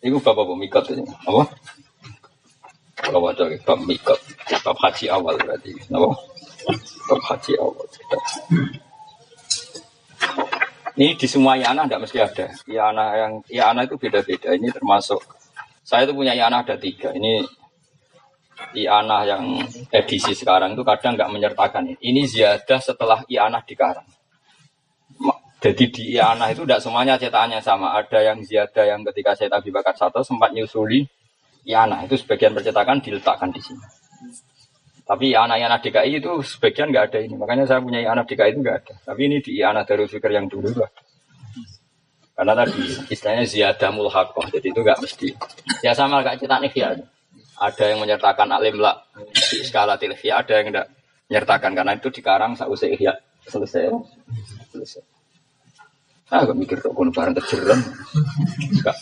Iku bapak bapak mikot ini, apa? Kalau baca bab mikot, bab haji awal berarti, apa? Bab haji awal. Ini di semua yana tidak mesti ada. Yana yang yana itu beda-beda. Ini termasuk saya itu punya yana ada tiga. Ini Iana yang edisi sekarang itu kadang nggak menyertakan ini. Ini ziyadah setelah Iana dikarang. Jadi di Iana itu tidak semuanya cetakannya sama. Ada yang ziyadah yang ketika saya Abi Bakar satu sempat nyusuli Iana itu sebagian percetakan diletakkan di sini. Tapi Iana Iana DKI itu sebagian nggak ada ini. Makanya saya punya Iana DKI itu nggak ada. Tapi ini di Iana Darul Fikir yang dulu itu. Karena tadi istilahnya ziyadah mulhakoh, jadi itu nggak mesti. Ya sama kayak cetak nih ya. Ada yang menyertakan alim lah di skala tilfiyah, ada yang tidak menyertakan karena itu dikarang sausai ihya selesai. Selesai. Ah, gak mikir kok kono barang kejeran. Gak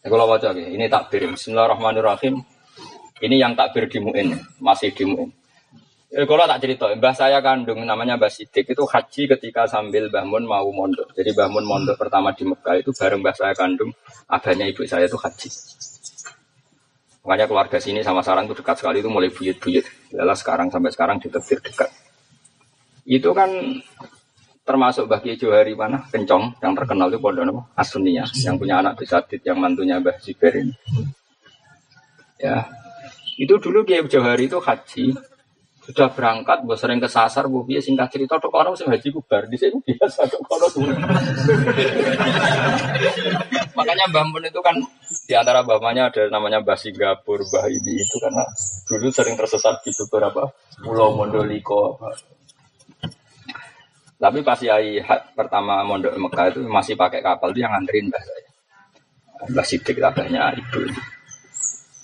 Ya, kalau baca ini takbir. Bismillahirrahmanirrahim. Ini yang takbir di Mu'in, masih di Mu'in. Eh, kalau tak cerita, mbah saya kandung namanya Mbah Sidik itu haji ketika sambil Mbah Mun mau mondok. Jadi Mbah Mun mondok pertama di Mekah itu bareng mbah saya kandung, adanya ibu saya itu haji. Makanya keluarga sini sama sarang itu dekat sekali itu mulai buyut-buyut. Yalah sekarang sampai sekarang ditebir dekat. Itu kan termasuk bagi Johari mana? Kencong yang terkenal itu pondok apa? Asunia yang punya anak Bisadit yang mantunya Mbah Ziber ini. Ya, itu dulu Kiai Johari itu haji. Sudah berangkat, gue sering kesasar, gue biasa singkat cerita, tuh orang sih haji kubar, di sini biasa tuh kalau Makanya Mbah Mun itu kan di antara bapaknya ada namanya Mbah Singapura, Mbah ini itu karena dulu sering tersesat di beberapa pulau Mondoliko. Tapi pas Yai pertama mondok Mekah itu masih pakai kapal itu yang nganterin Mbah saya. Mbah Sidik abahnya ibu.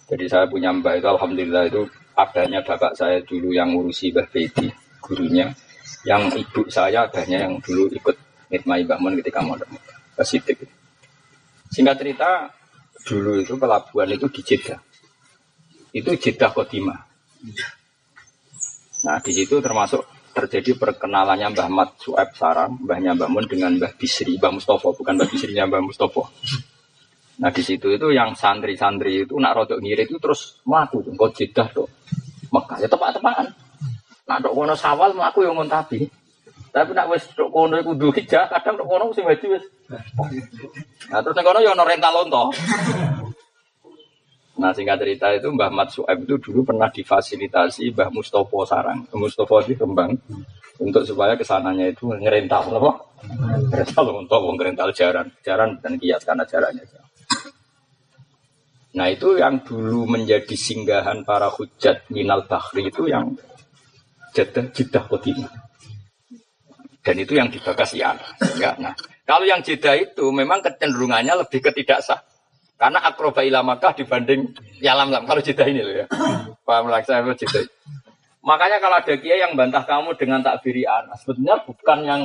Jadi saya punya Mbah itu Alhamdulillah itu adanya bapak saya dulu yang ngurusi Mbah Bedi, gurunya. Yang ibu saya adanya yang dulu ikut ngitmai Mbah Mun ketika mondok Mbah Sidik. Singkat cerita, dulu itu pelabuhan itu di Jeddah. Itu Jeddah Kodima. Nah, di situ termasuk terjadi perkenalannya Mbah Mat Sueb Sarang, Mbahnya Mbah Mun dengan Mbah Bisri, Mbah Mustofa, bukan Mbah Bisrinya Mbah Mustofa. Nah di situ itu yang santri-santri itu nak rodok ngirit itu terus melaku tuh, kau jedah tuh, Mekah ya tepat-tepatan. Nak dok kono sawal melaku yang ngontabi. Tapi nak wes dok kono itu dulu hijau, kadang dok kono wajib wes. Nah terus kono yo rental lonto. Nah singkat cerita itu Mbah Mat Sueb itu dulu pernah difasilitasi Mbah Mustopo Sarang. Mustopo di Kembang untuk supaya ke sananya itu ngerental apa? Ngerental untuk ngerental jaran, jaran dan kias karena jarannya. Nah itu yang dulu menjadi singgahan para hujat minal bahri itu yang jedah jedah kodimah. Dan itu yang dibagas ya. Nah, kalau yang jeda itu memang kecenderungannya lebih ketidaksah. Karena akroba Makkah dibanding yalam lam. Kalau jeda ini loh ya. Paham saya jeda. Makanya kalau ada kiai yang bantah kamu dengan takbiri anas, sebetulnya bukan yang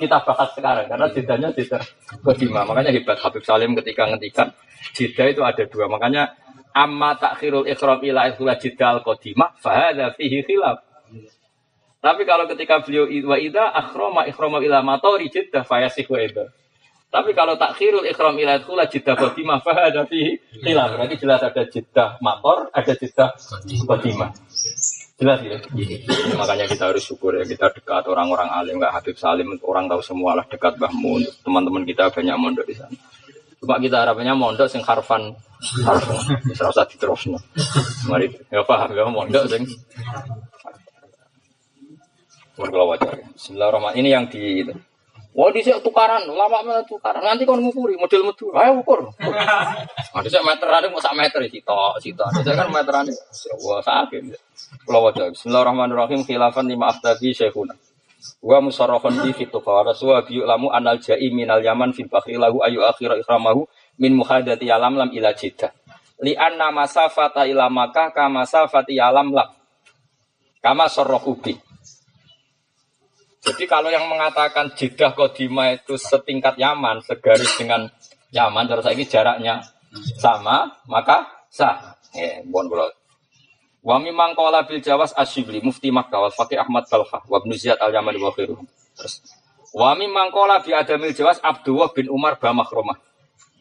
kita bahas sekarang karena jedanya jeda kedima. Makanya hebat Habib Salim ketika ngetikan jeda itu ada dua. Makanya amma takhirul ikhram ila ikhla jidal kodima fahada fihi khilaf. Tapi kalau ketika beliau wa ida akhrama ikhrama ila matori jiddah wa ida. Tapi kalau takhirul ikhram ila ikhla jiddah kodima fahada fihi khilaf. Berarti jelas ada jiddah mator, ada jiddah kodima. Jelas ya. Makanya kita harus syukur ya kita dekat orang-orang alim nggak Habib Salim orang tahu semua lah dekat Bahmu teman-teman kita banyak mondok di sana. Cuma kita harapannya mondok sing harfan harfan bisa usah diterusno. Mari ya paham ya mondok sing wajar. Bismillahirrahmanirrahim. Ini yang di Wah di tukaran, lama mana tukaran. Nanti kau ngukuri model metu, ayo ukur. Ada saya meteran, mau sak meter sih, toh. Ada kan meteran, wah sakit. Kalau wajah. Bismillahirrahmanirrahim. Khilafan lima afdadi syekhuna. Wa musarrafan di fitu fawara suwa biyu lamu anal jai minal yaman fil bakhi ayu akhira ikramahu min muhadati alam lam ila jiddah. Li anna masafata ila maka kama masafati alam lam. Kama sorrohubi. Jadi kalau yang mengatakan Jeddah Kodima itu setingkat Yaman, segaris dengan Yaman, terus ini jaraknya sama, maka sah. Eh, bon kalau Wa mimang qala bil Jawas Asyibli mufti Makkah wal Ahmad Balkha wa Ibnu Ziyad al Yamani wa khairuhum. Terus wa mimang qala bi Adamil Jawas Abdullah bin Umar Bamakhromah.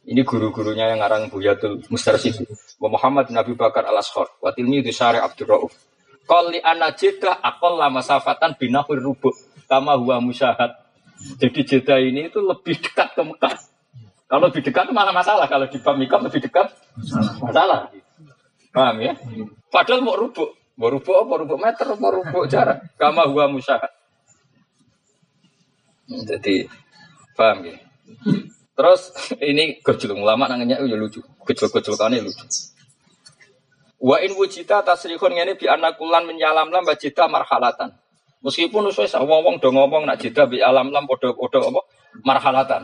Ini guru-gurunya yang ngarang Buyatul Mustarsyid. Wa Muhammad bin Abi Bakar al-Ashar. Wa tilmi Syari Abdul Rauf. Qali akol lama safatan binahur rubuk. Kama huwa musyahad. Jadi jeda ini itu lebih dekat ke Mekah. Kalau lebih dekat malah masalah. Kalau di Bamikam lebih dekat masalah. Paham ya? Padahal mau rubuk. Mau rubuk apa? Rubuk meter, mau rubuk jarak. Kama huwa musyahad. Jadi, paham ya? Terus ini gojol ulama nangnya ya lucu. Gojol-gojol kane lucu. Wa in wujita tasrihun ngene bi anakulan menyalam lam wajita marhalatan. Meskipun wis wong-wong do ngomong nak jeda bi alam lam padha-padha apa marhalatan.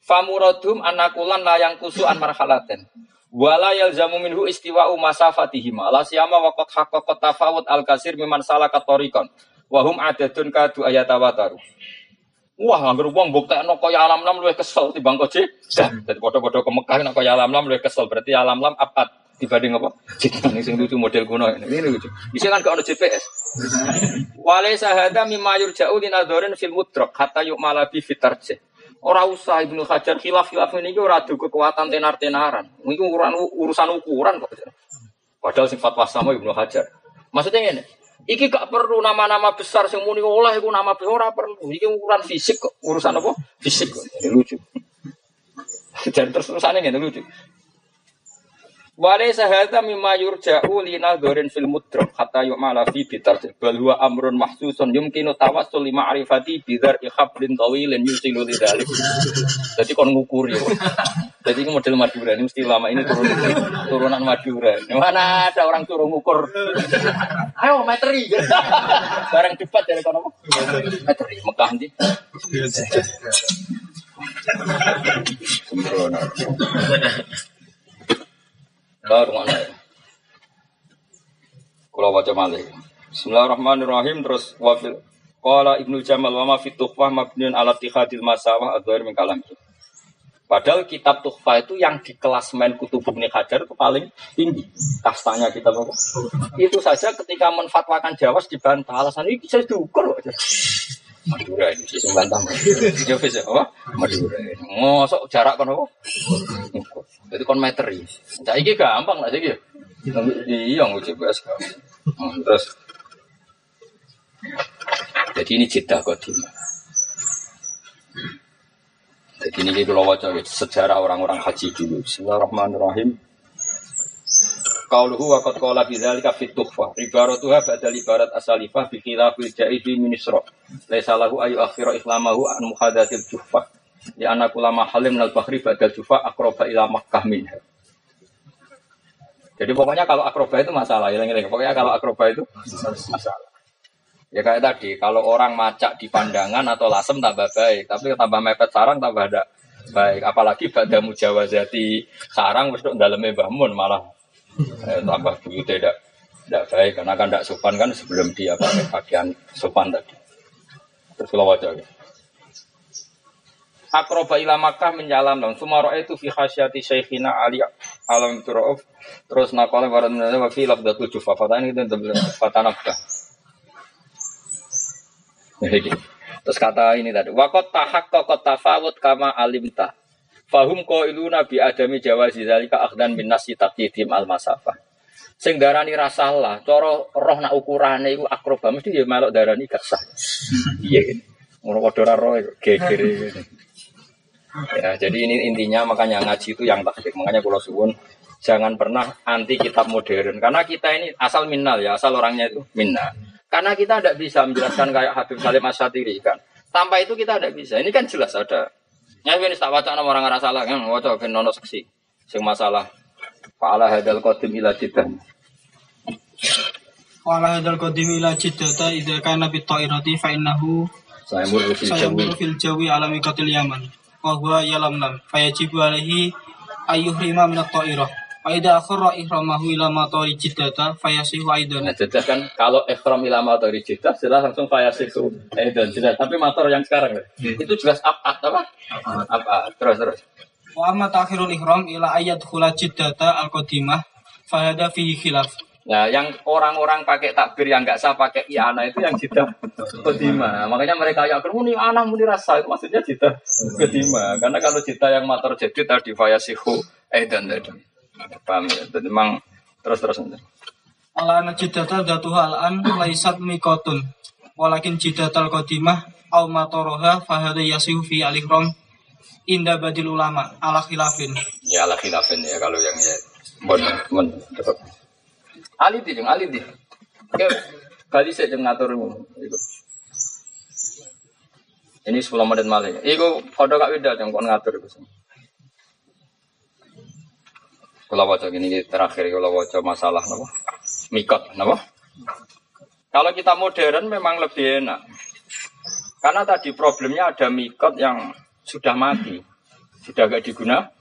Famuradum anakulan layang kusu an marhalaten. Wala yalzamu minhu istiwa'u masafatihima. La siyama waqat haqqaqat tafawut al-kasir miman salaka tariqan. Wa hum adadun kadu ayatawataru. Wah, anggar wong mbuktekno kaya alam lam luwih kesel timbang koje. Dadi padha-padha ke Mekah nek kaya alam lam luwih kesel. Berarti alam lam abad dibanding apa? Jidan sing lucu model kuno ini. Ini lucu. Bisa kan ono GPS. Wale sahada mimma yurja'u linadzorin fil mudrak hatta yu'mala bi fitarje. Ora usah Ibnu Hajar khilaf-khilaf ini ora adu kekuatan tenar-tenaran. Ini urusan urusan ukuran kok. Padahal sing fatwa sama Ibnu Hajar. Maksudnya ini, Iki gak perlu nama-nama besar sing muni oleh iku nama besar ora perlu. Iki ukuran fisik kok, urusan apa? Fisik kok. Ini lucu. Dan terus terusannya ngene lucu. Wale sahata mimma yurja'u lina dorin fil mudrak hatta yu'mala fi bitar bal huwa amrun mahsusun yumkinu tawassul li ma'rifati bidar ikhablin tawilin yusilu lidzalik. Jadi kon ngukuri. Jadi ini model Madura ini mesti lama ini turun, turunan Madura. Mana ada orang turun ngukur? Ayo meteri. Barang cepat dari kono. Meteri Mekah nanti. Sembrono. Kalau baca malih. Bismillahirrahmanirrahim terus wafil Qala Ibnu Jamal wa ma fi tukhfah mabniun ala tihadil masawah adzair min kalam. Padahal kitab Tuhfa itu yang di kelas main kutub Ibnu Hajar itu paling tinggi. Kastanya kitab apa? Itu saja ketika menfatwakan Jawas dibantah alasan ini bisa diukur. Madura ini sih membantah. Ya bisa apa? Madura. Ngosok jarak kan apa? Jadi kon meteri. Nah, iki gampang lah iki. Iya nguji bahas Terus jadi ini jeda kodim. Jadi ini kalau wajah sejarah orang-orang haji dulu. Bismillahirrahmanirrahim. Qauluhu wa qad qala fi dzalika fit tuhfa. Ibaratuha badal ibarat asalifah bi khilafil jaidi. Laisa lahu ayu akhira ikhlamahu an muhadatil juhfa. Ya anak ulama halim nal bahri badal jufa akroba ila Makkah minha. Jadi pokoknya kalau akroba itu masalah, ya, pokoknya kalau akroba itu masalah. Ya kayak tadi, kalau orang macak di pandangan atau lasem tambah baik, tapi tambah mepet sarang tambah ada baik. Apalagi pada mujawazati sarang wis dalamnya bangun malah eh, tambah buyut tidak tidak baik karena kan tidak sopan kan sebelum dia pakai pakaian sopan tadi. Terus kalau wajah. Akroba ila Makkah menjalan dong. Sumaro itu fi khasyati syekhina Ali alam turuf. Terus nakalnya warat menjadi wa fi lafdatul jufa. Fatah ini itu fatanabda. Terus kata ini tadi. Wakot tahak kokot tafawut kama alimta. Fahum ko ilu nabi adami jawa zalika akhdan min nasi al masafah. Sing darani rasalah, coro roh nak ukurane iku akroba mesti ya melok darani gak sah. Iya gitu. Ngono padha roh geger. Ya, jadi ini intinya makanya ngaji itu yang takdir. Makanya kalau suwun jangan pernah anti kitab modern karena kita ini asal minnal ya, asal orangnya itu minna. Karena kita tidak bisa menjelaskan kayak Habib Salim Asyatiri kan. Tanpa itu kita tidak bisa. Ini kan jelas ada. Ya ini tak baca orang ngerasa salah kan, waca nono seksi. Sing masalah Fa'ala hadal qadim ila jidah. Fa'ala hadal qadim ila jidah idza kana bi ta'irati fa innahu Sayamur fil jawi. fil jawi alami qatil yaman wa huwa yalamlam fayajibu alaihi ayyuhrima min at-ta'irah wa idza akhara ihramahu ila matari jiddata fayasihu aidan Nah, jelas kan kalau ikhram ila matari jidah jelas langsung fayasihu. Eh dan jelas. Tapi motor yang sekarang itu jelas apa apa? Apa? Terus terus. Wa amma ta'khirul ihram ila ayat khula jiddata al-qadimah fahada fihi khilaf Nah, yang orang-orang pakai takbir yang nggak sah pakai iana itu yang jidah kedima. Makanya mereka yang muni anak muni rasa itu maksudnya jidah kedima. Karena kalau jidah yang mater jadi tadi fayasihu eh dan tadi. Paham ya? Jadi memang terus terus nanti. Ala anna jiddata datuha al-an laisat mikotun Walakin jiddatal qadimah Au matoroha fahada yasihu fi alikrom Inda badil ulama ala khilafin Ya ala khilafin ya kalau yang ya. Bon, bon, tetap. Ali di, Ali di. Oke, kali saya jeng ngatur Ini 10 menit malah. Iku kode kak Wida jeng kon ngatur itu. Kalau wajah gini terakhir kalau wajah masalah napa? Mikot napa? Kalau kita modern memang lebih enak. Karena tadi problemnya ada mikot yang sudah mati, sudah gak diguna,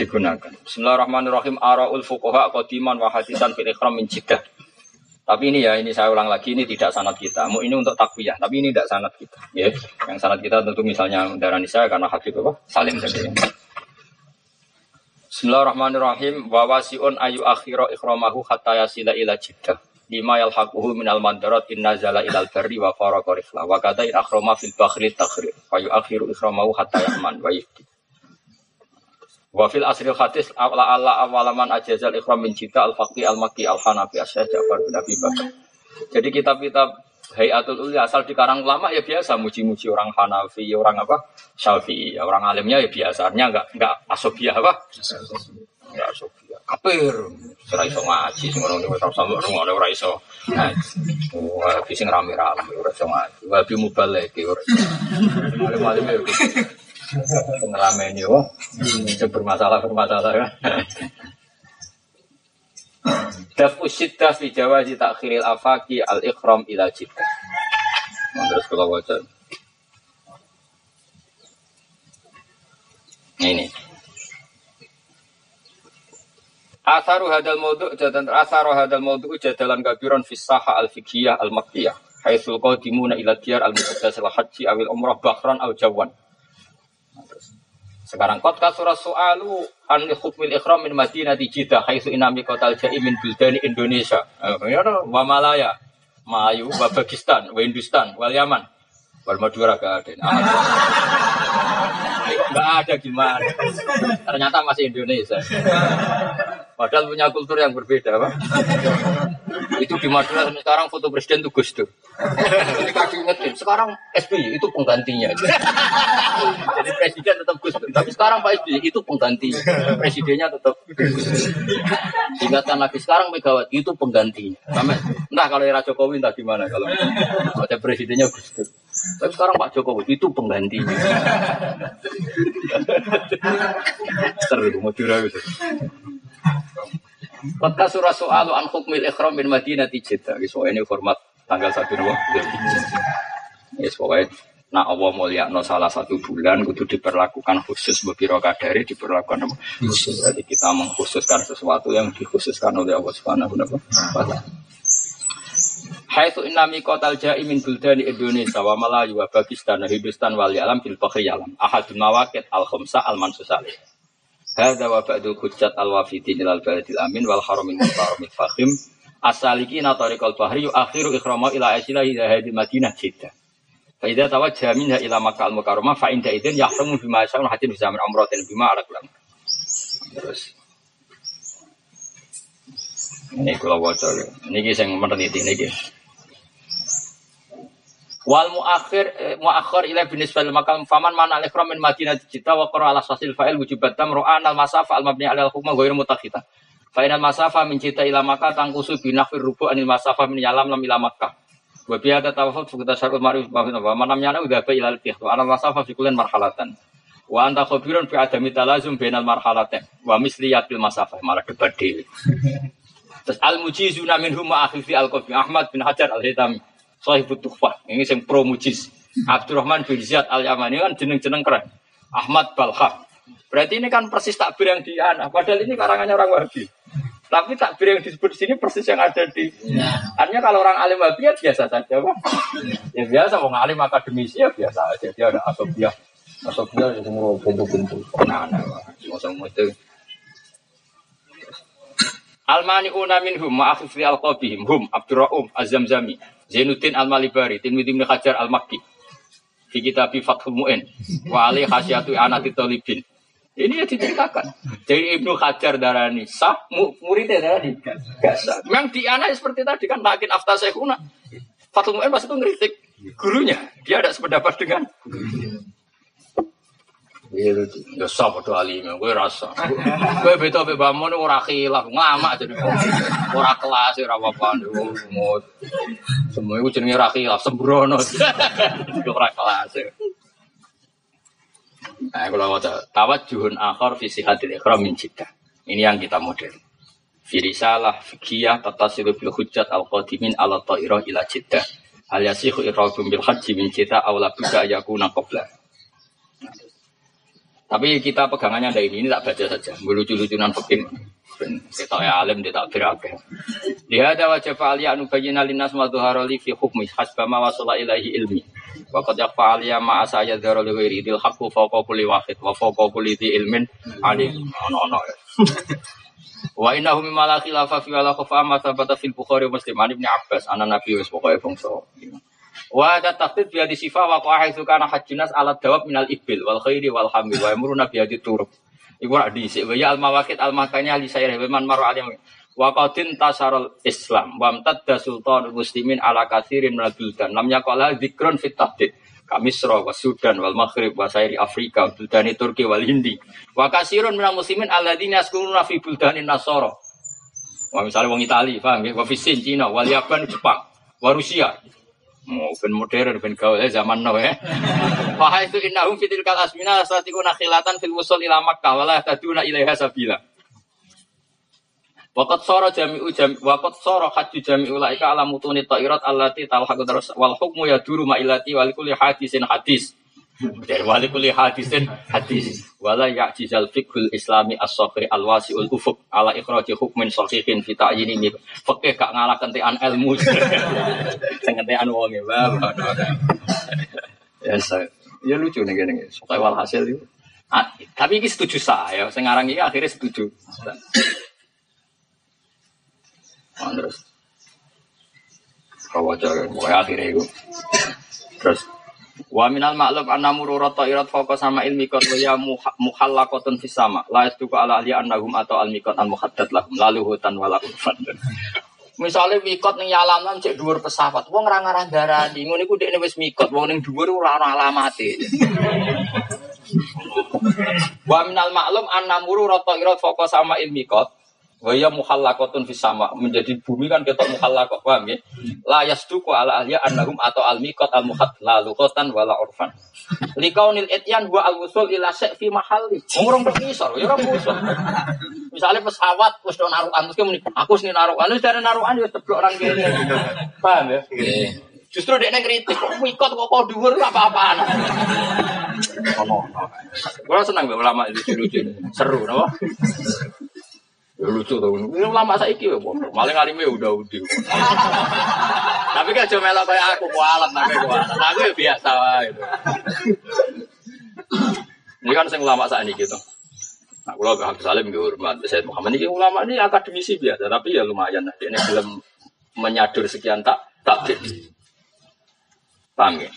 digunakan. Bismillahirrahmanirrahim. Araul fuqaha qadiman wa hadisan fil ikhram min jidah. Tapi ini ya, ini saya ulang lagi, ini tidak sanat kita. Mau ini untuk takwiyah, tapi ini tidak sanat kita. Ya, yang sanat kita tentu misalnya darah nisa karena Habib apa? Salim tadi. Bismillahirrahmanirrahim. Wa wasiun ayu akhira ikhramahu hatta yasila ila jiddah. Lima yalhaquhu minal mandarat inna zala ilal barri wa faraqa rifla. Wa kata in akhrama fil bakhri takhri. Wa yu akhiru ikhramahu hatta yahman wa yifti. Wa fil asril hadis ala ala awalaman ajazal ikhram min jiddah al faqi al maki al hanafi asyad Ja'far bin Abi Bakar. Jadi kitab-kitab Hayatul Uli asal di karang ulama ya biasa muji-muji orang Hanafi, orang apa? Syafi'i. Orang alimnya ya biasanya enggak enggak asobiah apa? Enggak asobiah. Kapir, ora iso ngaji sing ngono wis sama ngono ora iso. Wah, sing rame-rame ora iso ngaji. Wabi mubalek ora. Alim-alim ya. Pengalaman yo, bermasalah-bermasalah kan. Daf usyiddah fi jawazi takhiril afaki al ikhram ila jiddah. Terus kalau baca. Ini. Asaru hadal maudu jadalan asaru hadal maudu jadalan kabiron fi saha al fiqhiyah al makkiyah. Haitsul qadimuna ila diyar al muqaddas al haji awil umrah bahran al jawan. Sekarang kot kasura soalu an hukmil ikhram min madinati Jeddah haitsu inami kotal jai min buldani Indonesia. Ya wa Malaya, Melayu, wa Pakistan, wa Hindustan, wal Yaman. Wal Madura gak ada. Enggak ada gimana. Ternyata masih Indonesia. Padahal punya kultur yang berbeda, Pak. itu di Madura sekarang foto presiden itu Gus Dur. Jadi kasih ingetin, sekarang SBY itu penggantinya. Jadi presiden tetap Gus Dur, tapi sekarang Pak SBY itu penggantinya. Presidennya tetap Ingatkan lagi sekarang Megawati itu penggantinya. Sama, entah kalau era Jokowi entah gimana kalau ada presidennya Gus Dur. Tapi sekarang Pak Jokowi itu penggantinya. Seru Madura gitu. Kota surah soal an hukmil ikhram min Madinah Jeddah. So ini hormat tanggal satu dua. Ya pokoknya nak Allah mulia no salah satu bulan itu diperlakukan khusus beberapa kadari diperlakukan khusus. Jadi kita mengkhususkan sesuatu yang dikhususkan oleh Allah Subhanahu wa taala. Haitsu inna miqatal ja'i min buldani Indonesia wa Malayu wa Pakistan wa Hindustan wal alam bil alam. Ahadun mawaqit al khamsa al mansus alih. Hadza wa ba'du hujjat al wafidin ilal baladil amin wal haramil muhtaramil fakhim. Asaliki na tariqal bahri akhiru ikhrama ila asila ila hadil madinah jiddah. Fa idza tawajjaha minha ila Makkah al mukarramah fa inda idzin yahramu bima yasha'u hatin bisa min umratin bima ala kulam. Terus ini kalau waca ini sing meneliti niki. Wal muakhir eh, muakhir ila binis fil makam faman man al ikram min madinah cita wa qara ala sasil fa'il wujubat tamru an al masafa al mabni ala al hukma ghairu mutakhita. Fa inal masafa min cita ila makkah tangkusu bi nafir rubu anil masafa min yalam lam ila makkah. Wa bi hada tawafut fi tasarruf ma'ruf wa man lam yana udaba ila al tihtu al masafa fi kullin marhalatan. Wa anta khabirun fi adami talazum bainal marhalatain wa misliyatil masafa malah kebadil. Terus al mujizuna minhum ma'akhifi al qafi Ahmad bin Hajar al Hitami. Sahibut Tuhfah. Ini yang pro mujiz. Abdurrahman bin Ziyad al Yamani kan jeneng-jeneng keren. Ahmad Balha. Berarti ini kan persis takbir yang di anak. Padahal ini karangannya orang Wahabi. Tapi takbir yang disebut di sini persis yang ada di. Artinya kalau orang alim Wahabi ya biasa saja, Pak. Ya biasa, mau alim akademisi ya biasa aja. Dia ada asobiah. Asobiah yang semua bentuk-bentuk. Nah, nah, nah. itu. Almani'una minhum ma'akhifri al-qabihim hum Abdurra'um Az-Zamzami Zainuddin Al-Malibari Tirmidzi bin Hajar Al-Makki Di kitab Fathul Mu'in Wa alih khasyatu anati talibin ini ya diceritakan. Jadi Ibnu Hajar darani sah, muridnya darani gak sah. Memang di anak seperti tadi kan makin afta sekuna. Fatul Mu'in pas itu ngeritik gurunya. Dia ada sependapat dengan Iya. Ya sah pada alim, gue rasa. Gue beda be bangun ora khilaf, ngamak jadi ora kelas ora apa-apa Semua itu jenenge ora khilaf, sembrono. Ora kelas. Nah, kalau wajah tawat juhun akhor visi ikhram min jiddah. Ini yang kita model. Firisalah fikiyah tatasilu bil hujat al qadimin ala ta'irah ila jiddah. Hal yasihu irrabum bil haji min jiddah awla buka yakuna qabla. Tapi kita pegangannya dari ini, ini tak baca saja. Lucu-lucunan fikih. Kita ya alim dia tak berakeh. Ada wajah fa'aliyah anubayyina linnas wa dhuharali fi hukmi hasbama wa ilaihi ilmi. Waqad yakfa aliyah ma asaya dzara li ghairi idil haqqu fawqa kulli wahid wa fawqa kulli dhi ilmin alim. Ono ono. Wa innahu mimma la khilafa fi wala khafa ma fil Bukhari Muslim an Ibnu Abbas ana Nabi wis pokoke bangsa. Wa ada tahdid bi hadis sifa wa qa'a kana hajjunas ala dawab minal ibil wal khairi wal hamil wa yamruna bi hadis turuk. Iku rak dhisik wa ya al mawaqit al makanya li sayri man maru alim wa qadin tasarul islam wa amtadda sultanul muslimin ala kathirin minal buldan lam yaqala dzikrun fit tahdid Kamisra wa Sudan wal Maghrib wa Sairi Afrika buldani Turki wal Hindi wa kasirun minal muslimin alladzina yaskununa fi buldani Nasara Wah misalnya wong Itali, paham ya? Wa Fisin, Cina, wal Yaban, Jepang, wa Rusia. Mau ben modern, ben gaul ya zaman now ya. Fa itu innahum fitil kal asmina satikuna khilatan fil wusul ila Makkah wala taduna ilaiha sabila. Wakat soro jami'u jami wakat soro haji jami'u laika ala mutuni ta'irat allati talhaqu terus wal hukmu ya duru ma'ilati wal kulli hadisin hadis. Dari wali kulli hadisin hadis. Wala ya'jizal fiqhul islami as-sokri al-wasi'ul ufuk ala ikhraji hukmin sahihin fi ta'yini mi. Fikih gak ngalah kentean ilmu. Sing kentean wong e. Ya, ya lucu nih gini. Supaya walhasil itu. Ah, tapi ini setuju saya. Sekarang ini akhirnya setuju. Terus kawajar pokoknya akhirnya itu terus Wa minal maklum anna mururata irat fauqa sama ilmi kot wa ya muhallaqatun fis sama la yastuku ala ahli annahum atau al mikot al muhaddad lahum lalu hutan wala urfan. Misalnya mikot ning yalaman cek dhuwur pesawat, wong ora ngarah darani, ngono iku dekne wis mikot, wong ning dhuwur ora ana alamate. Wa minal maklum anna mururata irat fauqa sama ilmi kot Waya muhallakotun fis sama menjadi bumi kan ketok muhallakot paham ya? La yasduku ala ahliya annahum atau al miqat al muhad la luqatan wala urfan. Likaunil etyan wa al wusul ila fi mahalli. Umurung berkisar ya ora musuh. Misalnya pesawat wis do narukan terus muni aku sini narukan wis dari narukan wis teblok orang kene. Paham ya? Justru dia kritik kok mikot kok kok dhuwur apa-apaan. Ngomong. Gua senang ulama itu lucu. Seru napa? Ya lucu tuh. Ini lama saya iki ya, malah ngalime udah udah. Tapi kan cuma melok kayak aku kualat tapi kualat. Aku ya biasa. Ini kan saya ulama saat ini gitu. Nah, kalau Habib Salim gue hormat, saya Muhammad ini ulama ini akademisi biasa, tapi ya lumayan lah. Ini belum menyadur sekian tak tak Paham ya?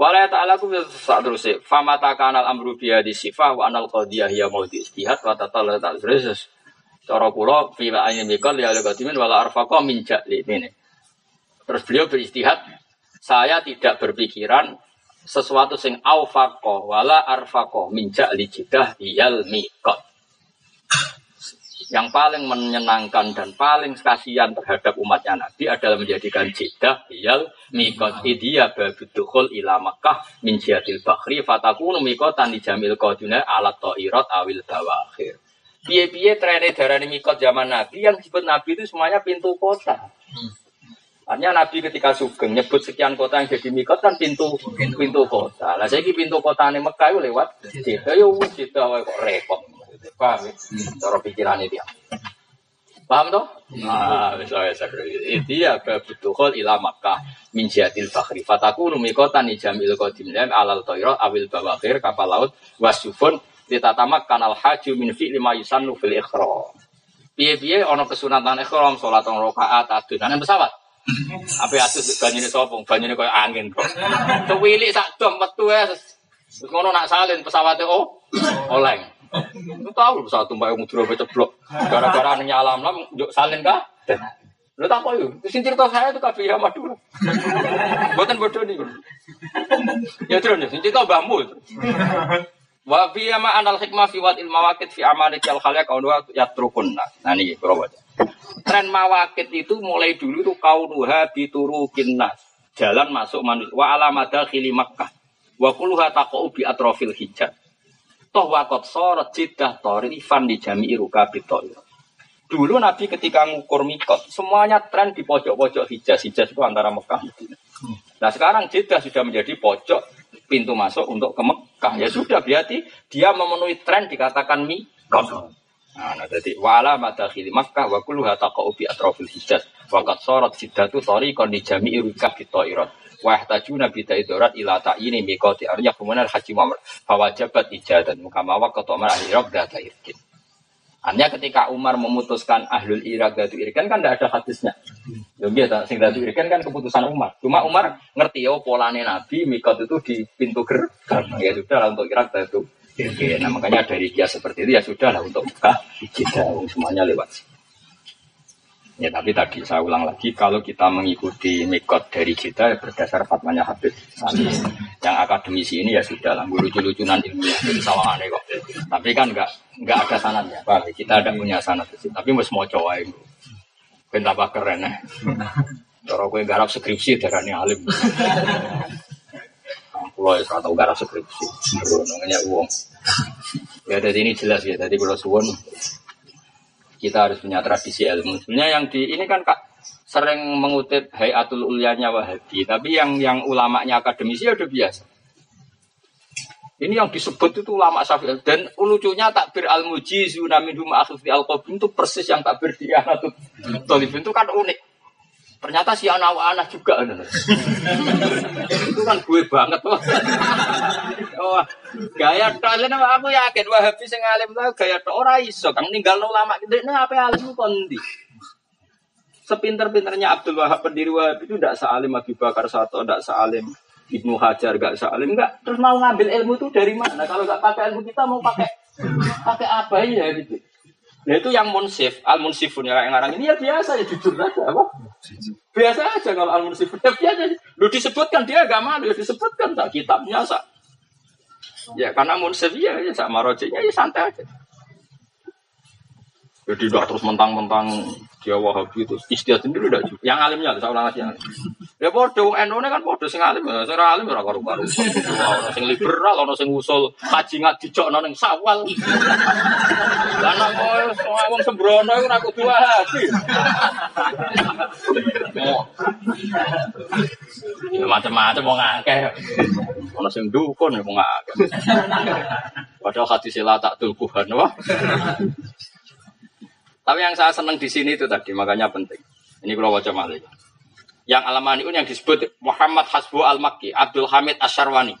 Walaya ta'ala ku saat terus fama kanal amru biya di sifah wa anal qadiyah ya mau di istihad wa tatala ta'ala terus cara kula fi ayin mikal ya la qadimin wala arfaqa min ja'li ini. Terus beliau beristihad saya tidak berpikiran sesuatu sing aufaqo wala arfaqo min ja'li jidah yal mikot. Yang paling menyenangkan dan paling kasihan terhadap umatnya Nabi adalah menjadikan jidah yal mikot idia babudukhul ila Makkah min jihadil bakhri fatakunu mikotan di jamil qaduna alat ta'irat awil bawakhir. Biye-biye trennya darah mikot zaman Nabi yang disebut Nabi itu semuanya pintu kota. Artinya Nabi ketika sugeng nyebut sekian kota yang jadi mikot kan pintu pintu kota. Lah saya pintu kota ini Mekah lewat Jeddah wis Jeddah kok repot. Paham ya? Cara pikirannya dia. Paham toh? Nah, misalnya saya itu ya kebutuhan ila Makkah min jihadil fakhri. Fataku numikotan ijamil qadim alal toiro awil bawakir kapal laut wasufun ditatamak kanal haji min fi lima yusannu fil ikhra. Piye-piye ana kesunatan ihram salat rong rakaat adus nang pesawat. Apa adus banyune sapa? Banyune koyo angin kok. Tuwilik sak dom metu ya. Ngono nak salin pesawate oh oleng. Lu tahu pesawat tumpah mudura ceblok. Gara-gara ning alam lam njuk salin kah? Lu tak apa yuk? Sing cerita saya itu kabeh ya Madura. Buatan bodoh nih. Ya terus nih, sing cerita mbahmu. Wa fi ma anal hikmah fi wat ilma mawaqit fi amalik al khalaq kaunwa yatrukun. Nah niki kula baca. Tren mawakit itu mulai dulu tuh kaunuha biturukin nas. Jalan masuk manusia. Wa alamada khili Makkah. Wa kulluha taqau bi atrofil hijab. Toh wakot sorot jidah torifan di jami'i rukabi Dulu Nabi ketika ngukur mikot, semuanya tren di pojok-pojok hijaz. Hijaz itu antara Mekah Nah sekarang Jeddah sudah menjadi pojok pintu masuk untuk ke Mekah. Ya sudah berarti dia memenuhi tren dikatakan mikot. Nah, nah jadi wala madakhili Makkah wa kulluha taqa'u bi atrafil hijaz. Waqad sarat jiddatu tariqan di jami'i rukab bi ta'irat. Wa yahtajuna bi ta'idorat ila ta'ini miqati arya kemudian haji Muhammad. Fawajabat ijadan mukamawa ketomar ahli rab data irkin. Hanya ketika Umar memutuskan ahlul irak datu irikan kan tidak ada hadisnya. Ya biasa, sing datu kan keputusan Umar. Cuma Umar ngerti ya polane Nabi mikot itu di pintu gerbang. Ya sudah lah untuk irak datu irikan. Nah makanya dari dia seperti itu ya sudah lah untuk buka kita semuanya lewat. Ya tapi tadi saya ulang lagi kalau kita mengikuti mikot dari kita ya berdasar fatwanya Habib Sani yang akademisi ini ya sudah lah lucu-lucunan ilmiah salah aneh kok. Tapi kan nggak nggak ada sanatnya, Pak. Kita ada punya sanat. Tapi mas mau coba itu. Pentapa keren ya. Cara gue garap skripsi darahnya alim. Kalau ya tahu garap skripsi, namanya uang. Ya dari ini jelas ya. Tadi kalau suwon kita harus punya tradisi ilmu. Sebenarnya yang di ini kan kak sering mengutip Hayatul Ulyanya Wahabi, tapi yang yang ulamanya akademisi ya udah biasa. Ini yang disebut itu ulama Syafi'i dan lucunya takbir al mujizu namin hum akhfi al itu persis yang takbir di Anatul Tolibin itu kan unik. Ternyata si anak-anak juga. itu kan gue banget. oh, gaya kalian aku yakin Wahabi sing alim lah gaya tok ora iso kang ninggal ulama ini apa alim kondi. Sepinter-pinternya Abdul Wahab pendiri Wahab itu tidak sealim Abu Bakar Sato, tidak sealim Ibnu Hajar, gak sealim, enggak. Terus mau ngambil ilmu itu dari mana? Kalau nggak pakai ilmu kita mau pakai pakai apa ya gitu. Nah itu yang munsif, al munsifun yang ngarang ini ya biasa ya jujur saja apa? Biasa aja kalau al munsifun ya biasa. Lu disebutkan dia agak malu, ya disebutkan tak kitabnya sak. Ya karena munsif ya, ya sama rojeknya ya santai aja. Jadi udah terus mentang-mentang dia wahabi itu istiadat sendiri udah Yang alimnya saya ulang lagi. Ya bodoh, NU kan bodoh sing alim, ya. sing alim ora karu-karu. Ono sing liberal, ono sing usul kaji nggak dijokno ning sawal. Lah nek kowe wong sembrono iku ora kudu. Ya macam-macam wong akeh. Ono sing dukun ya wong akeh. Padahal hati sila tak tulkuhan wah. Tapi yang saya senang di sini itu tadi, makanya penting. Ini kalau wajah malik. Yang Alamaniun yang disebut Muhammad Hasbu Al-Makki, Abdul Hamid Asyarwani.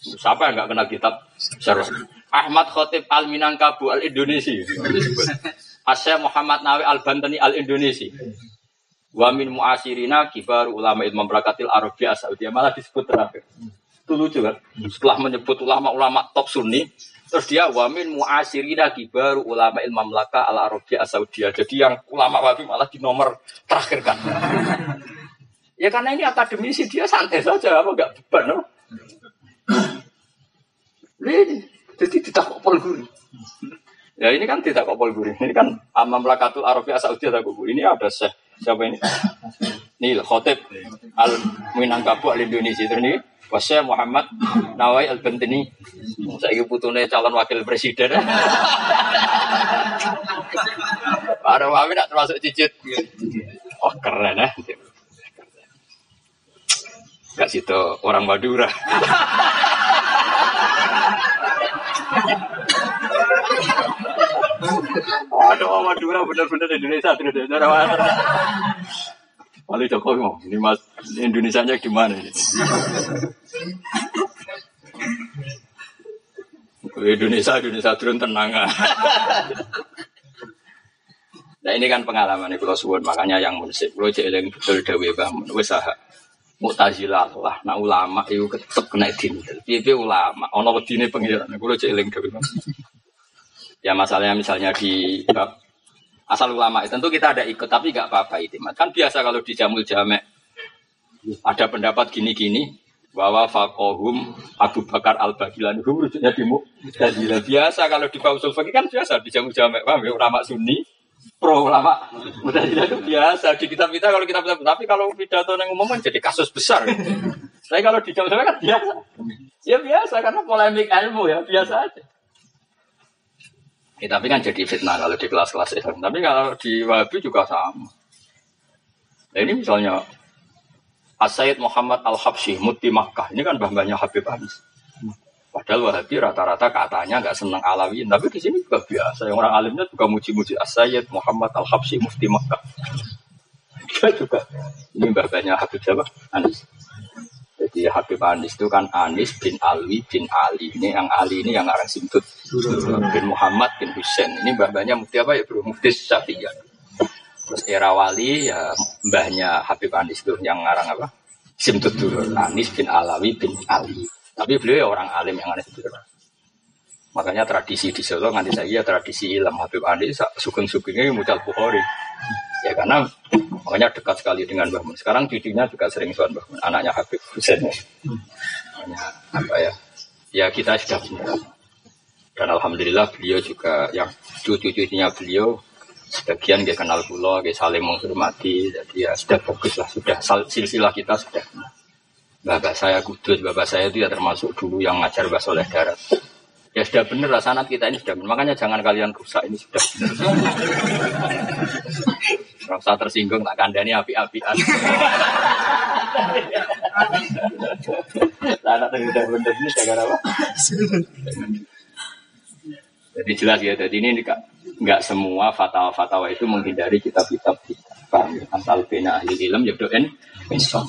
Siapa yang nggak kenal kitab Asyarwani? Ahmad Khotib Al-Minangkabu Al-Indonesi. Asya Muhammad Nawi Al-Bantani Al-Indonesi. Wa min muasirina kibar ulama ilmu berakatil Arabia Saudi malah disebut terakhir. Itu lucu kan? Setelah menyebut ulama-ulama top sunni, terus dia wamin muasirina kibar ulama ilmu melaka al Arabia Saudi. Jadi yang ulama wabi malah di nomor terakhir kan. Ya karena ini akademisi dia santai saja, apa enggak beban, no? Ini jadi tidak kopol guri. Ya ini kan tidak kopol guri. Ini kan Amam Lakatul Arabia Saudi ada guru. Ini ada siapa ini? Nil Khotib. Al Minangkabau Al Indonesia. Ini Wasya Muhammad Nawai Al Bentini. Saya putune calon wakil presiden. Para wami nak termasuk cicit? Oh keren ya Gak situ orang Madura. Aduh, Madura benar-benar Indonesia terus Wali Jokowi mau ini mas Indonesia nya gimana ini? Indonesia Indonesia turun tenang Nah ini kan pengalaman ini kalau suwun makanya yang munsip kalau jeeling betul dewi bangun wes sah Mu'tazilah lah, nah ulama itu tetep kena dintel. Piye ulama, ono wedine pengiran. Kulo jeeling dewi. Ya masalahnya misalnya di bab asal ulama tentu kita ada ikut tapi nggak apa-apa itu. Kan biasa kalau di jamul jamek ada pendapat gini-gini bahwa fakohum Abu Bakar al Bagilan itu rujuknya di Mu'tazilah biasa kalau di Pausul Fakih kan biasa di jamul jamek paham ya? Ulama Sunni pro ulama tidak itu biasa di kitab kita kalau kita tapi kalau pidato yang umum kan jadi kasus besar. Tapi kalau di jam kan biasa. Ya biasa karena polemik ilmu ya biasa aja ya, tapi kan jadi fitnah kalau di kelas-kelas Islam tapi kalau di Wahabi juga sama nah ini misalnya Asyid Muhammad Al-Habsyi Muti Makkah ini kan bambanya Habib Anis Padahal Wahabi rata-rata katanya nggak senang alawi, tapi di sini juga biasa. Yang orang alimnya juga muji-muji Asyid Muhammad Al Habsyi Mufti Makkah. Dia juga ini babanya Habib siapa? Anis. Jadi Habib Anis itu kan Anis bin Alwi bin Ali. Ini yang Ali ini yang orang simtut. Bin Muhammad bin Husain. Ini babanya Mufti apa ya bro? Mufti Syafi'iyah. Terus era wali ya mbahnya Habib Anis itu yang ngarang apa? Simtut dulu. Anis bin Alawi bin Ali. Tapi beliau ya orang alim yang aneh itu. Makanya tradisi di Solo nanti saya tradisi ilmu Habib Andi sugeng-sugengnya mucal Bukhari. Ya karena makanya dekat sekali dengan Mbah Mun. Sekarang cucunya juga sering soal Mbah Mun, anaknya Habib Husain. Makanya apa ya? Ya kita sudah punya. Dan alhamdulillah beliau juga yang cucu-cucunya beliau sebagian dia kenal pulau, dia saling menghormati, jadi ya sudah fokus lah, sudah silsilah kita sudah. Bapak saya kudus, bapak saya itu ya termasuk dulu yang ngajar bahasa oleh darat. Ya sudah benar lah sanat kita ini sudah benar. Makanya jangan kalian rusak ini sudah benar. Rasa tersinggung tak kandani api-apian. Sanat yang sudah benar ini jangan apa? Jadi jelas ya, jadi ini nggak semua fatwa-fatwa itu menghindari kitab-kitab kita. Asal bina ahli ilm ya doain insya